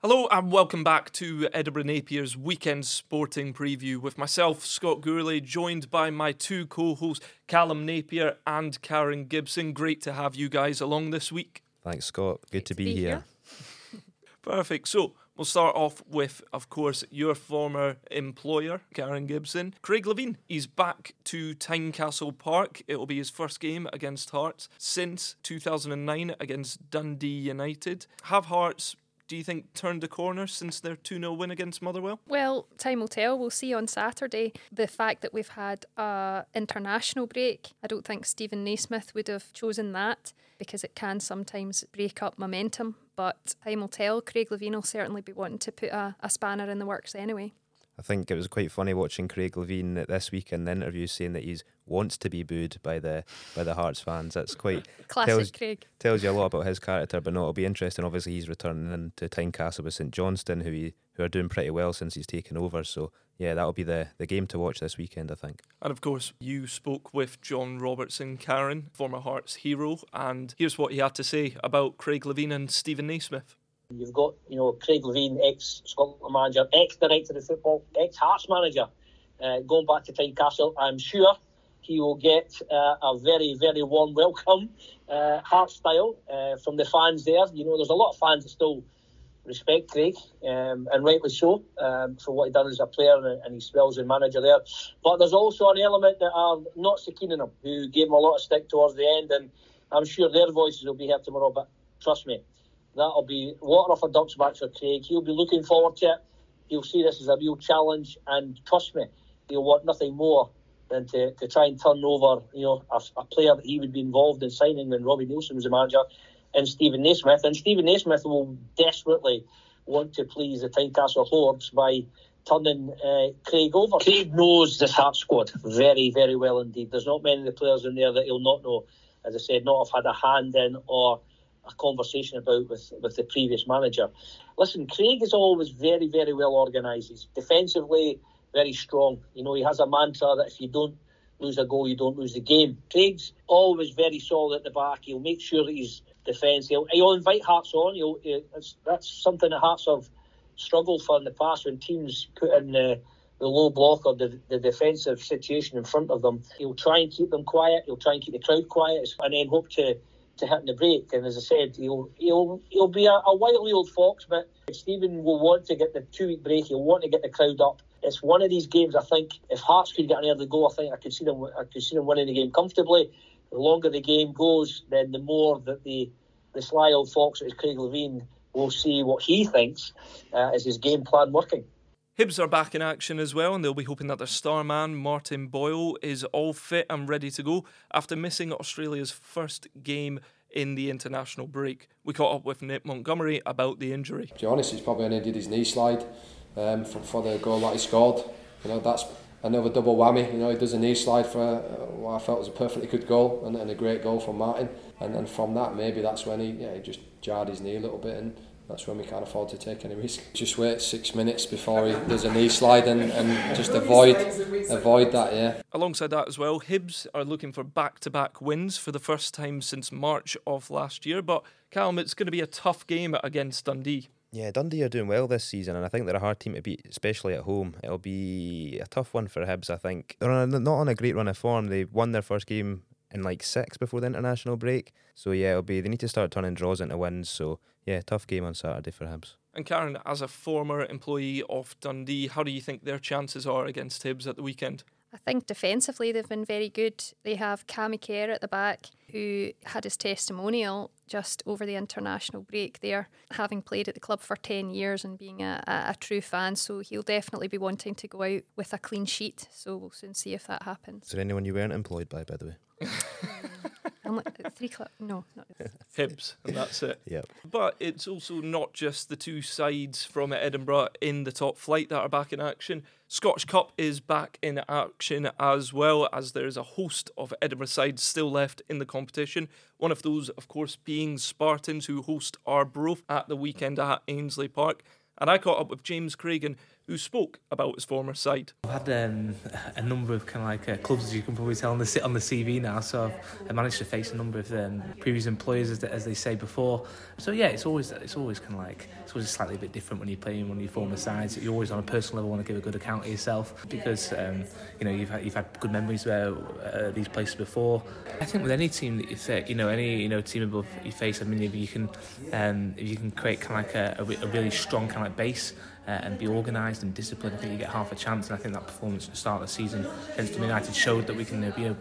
Hello and welcome back to Edinburgh Napier's weekend sporting preview with myself, Scott Gourlay, joined by my two co hosts, Callum Napier and Karen Gibson. Great to have you guys along this week. Thanks, Scott. Good, Good to, be, be here. here. Perfect. So, We'll start off with, of course, your former employer, Karen Gibson. Craig Levein he's back to Tynecastle Park. It will be his first game against Hearts since 2009 against Dundee United. Have Hearts do you think turned the corner since their 2 0 win against Motherwell? Well, time will tell. We'll see on Saturday. The fact that we've had an international break, I don't think Steven Naismith would have chosen that because it can sometimes break up momentum. But time will tell. Craig Levein will certainly be wanting to put a, a spanner in the works anyway. I think it was quite funny watching Craig Levein this week in the interview saying that he wants to be booed by the by the Hearts fans. That's quite classic tells, Craig. Tells you a lot about his character, but no, it'll be interesting. Obviously, he's returning into Tynecastle with St Johnstone, who he, who are doing pretty well since he's taken over. So yeah, that'll be the the game to watch this weekend, I think. And of course, you spoke with John Robertson, Karen, former Hearts hero, and here's what he had to say about Craig Levein and Steven Naismith. You've got, you know, Craig Levein, ex Scotland manager, ex director of football, ex Hearts manager, uh, going back to Tynecastle. I'm sure he will get uh, a very, very warm welcome, uh, Hearts style, uh, from the fans there. You know, there's a lot of fans that still respect Craig, um, and rightly so, um, for what he done as a player and, and his spells as manager there. But there's also an element that are not so keen on him, who gave him a lot of stick towards the end, and I'm sure their voices will be heard tomorrow. But trust me, that'll be water off a duck's back for Craig. He'll be looking forward to it. He'll see this as a real challenge, and trust me, he'll want nothing more than to, to try and turn over, you know, a, a player that he would be involved in signing when Robbie Neilson was the manager, and Steven Naismith. And Steven Naismith will desperately want to please the Tynecastle Hordes by turning uh, Craig over. Craig knows this Heart squad very, very well indeed. There's not many of the players in there that he'll not know. As I said, not have had a hand in or a conversation about with, with the previous manager. Listen, Craig is always very, very well organised. He's defensively very strong. You know, he has a mantra that if you don't lose a goal, you don't lose the game. Craig's always very solid at the back. He'll make sure that he's defence. He'll, he'll invite Hearts on. He'll, that's something that Hearts have struggled for in the past when teams put in the, the low block or the, the defensive situation in front of them. He'll try and keep them quiet. He'll try and keep the crowd quiet and then hope to to hit the break. And as I said, he'll he'll he'll be a, a wily old fox, but Steven will want to get the two week break. He'll want to get the crowd up. It's one of these games. I think if Hearts could get an early goal, I think I could see them. I could see them winning the game comfortably. The longer the game goes, then the more that the the sly old fox is Craig Levein will see what he thinks uh, is his game plan working. Hibs are back in action as well, and they'll be hoping that their star man, Martin Boyle, is all fit and ready to go after missing Australia's first game in the international break. We caught up with Nick Montgomery about the injury. To be honest, he's probably only did his knee slide um, for, for the goal that he scored. You know, that's another double whammy. You know, he does a knee slide for uh, what I felt was a perfectly good goal and, and a great goal from Martin. And then from that, maybe that's when he, yeah, he just jarred his knee a little bit and that's when we can't afford to take any risk. Just wait six minutes before he does a knee slide and, and just avoid avoid that, yeah. Alongside that as well, Hibs are looking for back-to-back wins for the first time since March of last year. But Calum, it's going to be a tough game against Dundee. Yeah, Dundee are doing well this season, and I think they're a hard team to beat, especially at home. It'll be a tough one for Hibs, I think. They're on a, not on a great run of form. They won their first game in like six before the international break. So yeah, it'll be they need to start turning draws into wins. So yeah, tough game on Saturday for Hibs. And Karen, as a former employee of Dundee, how do you think their chances are against Hibs at the weekend? I think defensively they've been very good. They have Cammy Kerr at the back, who had his testimonial just over the international break there, having played at the club for 10 years and being a, a, a, true fan. So he'll definitely be wanting to go out with a clean sheet. So we'll soon see if that happens. Is there anyone you weren't employed by, by the way? Uh, three club. No, not Hibs, and that's it. Yep. But it's also not just the two sides from Edinburgh in the top flight that are back in action. Scottish Cup is back in action as well, as there is a host of Edinburgh sides still left in the competition. One of those, of course, being Spartans, who host Arbroath at the weekend at Ainslie Park. And I caught up with James Craig and who spoke about his former side. I've had um, a number of kind of like uh, clubs, as you can probably tell, on the sit on the CV now. So I've managed to face a number of um, previous employers, as, as they say before. So yeah, it's always it's always kind of like it's always slightly a bit different when you're playing one of your former sides. You always on a personal level want to give a good account of yourself because um, you know you've had, you've had good memories where uh, these places before. I think with any team that you fit, you know any you know team above you face, I mean if you can um, if you can create kind of like a, a, a really strong kind of like base uh, and be organised and disciplined, I think you get half a chance. And I think that performance at the start of the season against United showed that we can uh, you know,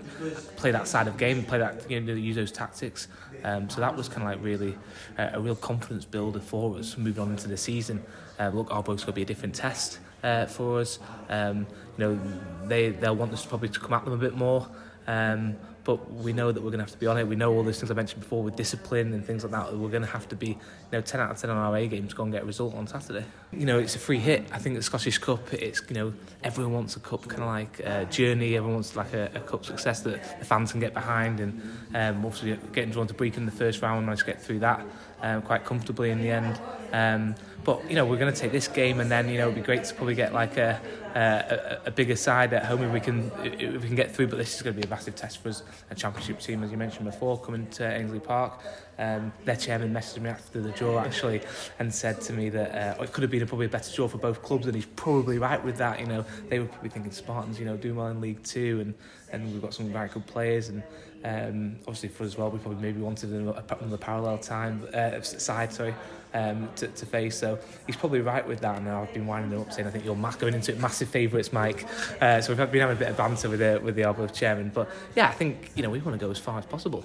play that side of game, play that, you know, use those tactics. Um, so that was kind of like really uh, a real confidence builder for us moving on into the season. Uh, look, Arbroath's going to be a different test uh, for us. Um, you know, they they'll want us probably to come at them a bit more. Um, but we know that we're going to have to be on it. We know all those things I mentioned before with discipline and things like that. We're going to have to be, you know, 10 out of 10 on our A game to go and get a result on Saturday. You know, it's a free hit. I think the Scottish Cup, it's, you know, everyone wants a cup kind of like uh, journey. Everyone wants like a, a cup success that the fans can get behind. And um, obviously getting drawn to Brechin in the first round, managed to get through that um, quite comfortably in the end. Um, but you know we're going to take this game, and then you know it'd be great to probably get like a, a, a bigger side at home if we can if we can get through. But this is going to be a massive test for us, a championship team as you mentioned before, coming to Ainslie Park. Um, their chairman messaged me after the draw actually and said to me that uh, it could have been a, probably a better draw for both clubs, and he's probably right with that. You know they were probably thinking Spartans, you know, doing well in League Two, and and we've got some very good players and. Um, obviously for as well, we probably maybe wanted another parallel time uh, side, sorry, um, to, to face. So he's probably right with that. And I've been winding him up saying I think you're going into it massive favourites, Mike. Uh, so we've been having a bit of banter with the with the Arbroath chairman. But yeah, I think you know we want to go as far as possible.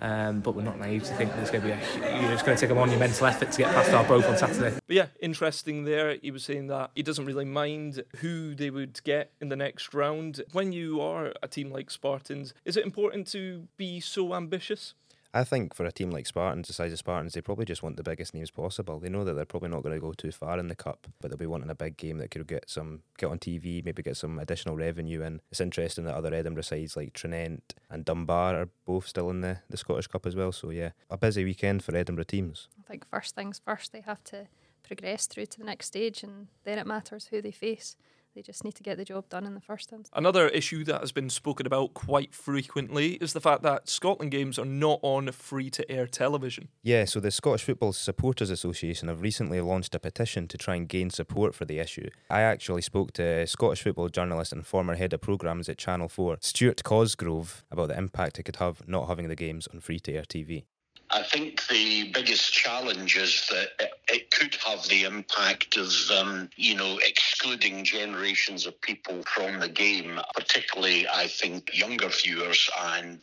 Um, but we're not naive to think there's going to be a, you know, it's going to take a monumental effort to get past our Arbroath on Saturday. But yeah, interesting there. He was saying that he doesn't really mind who they would get in the next round. When you are a team like Spartans, is it important to be so ambitious? I think for a team like Spartans, the size of Spartans, they probably just want the biggest names possible. They know that they're probably not going to go too far in the cup, but they'll be wanting a big game that could get some get on TV, maybe get some additional revenue in. It's interesting that other Edinburgh sides like Tranent and Dunbar are both still in the, the Scottish Cup as well. So yeah, a busy weekend for Edinburgh teams. I think first things first, they have to progress through to the next stage, and then it matters who they face. They just need to get the job done in the first instance. Another issue that has been spoken about quite frequently is the fact that Scotland games are not on free to air television. Yeah, so the Scottish Football Supporters Association have recently launched a petition to try and gain support for the issue. I actually spoke to Scottish football journalist and former head of programmes at Channel 4, Stuart Cosgrove, about the impact it could have not having the games on free to air TV. I think the biggest challenge is that it could have the impact of, um, you know, excluding generations of people from the game, particularly, I think, younger viewers and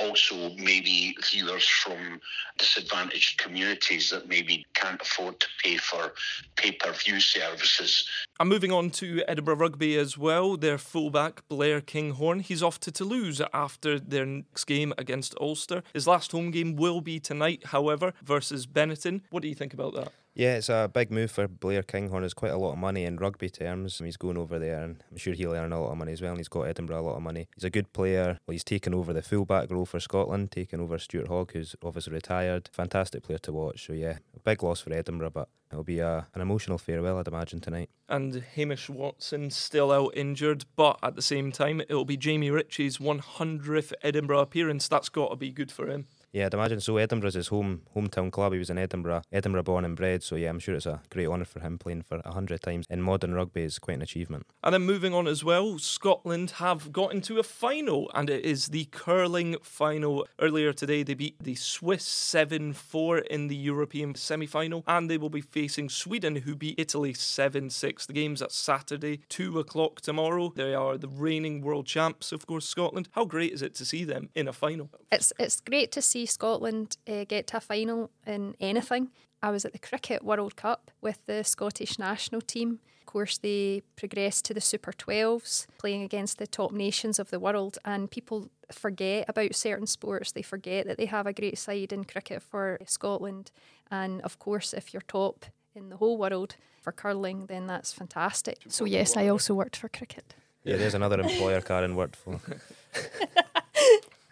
also maybe viewers from disadvantaged communities that maybe can't afford to pay for pay per view services. I'm moving on to Edinburgh Rugby as well. Their fullback, Blair Kinghorn, he's off to Toulouse after their next game against Ulster. His last home game will be tonight, however, versus Benetton. What do you think about that? Yeah, it's a big move for Blair Kinghorn. It's quite a lot of money in rugby terms. He's going over there, and I'm sure he'll earn a lot of money as well. And he's got Edinburgh a lot of money. He's a good player. Well, he's taken over the fullback role for Scotland, taking over Stuart Hogg, who's obviously retired. Fantastic player to watch. So yeah, a big loss for Edinburgh, but it'll be a, an emotional farewell, I'd imagine tonight. And Hamish Watson still out injured, but at the same time, it'll be Jamie Ritchie's 100th Edinburgh appearance. That's got to be good for him. Yeah, I'd imagine so. Edinburgh's his home hometown club. He was in Edinburgh, Edinburgh born and bred. So yeah, I'm sure it's a great honour for him playing for a hundred times in modern rugby is quite an achievement. And then moving on as well, Scotland have got into a final, and it is the curling final. Earlier today, they beat the Swiss seven four in the European semi final, and they will be facing Sweden, who beat Italy seven six. The game's at Saturday, two o'clock tomorrow. They are the reigning world champs, of course, Scotland. How great is it to see them in a final? It's it's great to see Scotland uh, get to a final in anything. I was at the Cricket World Cup with the Scottish national team. Of course, they progressed to the Super 12s, playing against the top nations of the world. And people forget about certain sports. They forget that they have a great side in cricket for Scotland. And of course, if you're top in the whole world for curling, then that's fantastic. So, yes, I also worked for cricket. Yeah, there's another employer Karen worked for.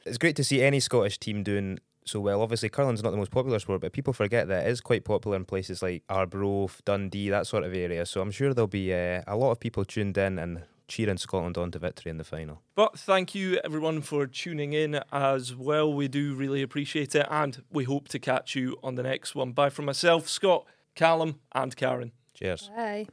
it's great to see any Scottish team doing so well. Obviously, curling's not the most popular sport, but people forget that it is quite popular in places like Arbroath, Dundee, that sort of area. So I'm sure there'll be uh, a lot of people tuned in and cheering Scotland on to victory in the final. But thank you everyone for tuning in as well. We do really appreciate it, and we hope to catch you on the next one. Bye from myself, Scott, Callum, and Karen. Cheers. Bye.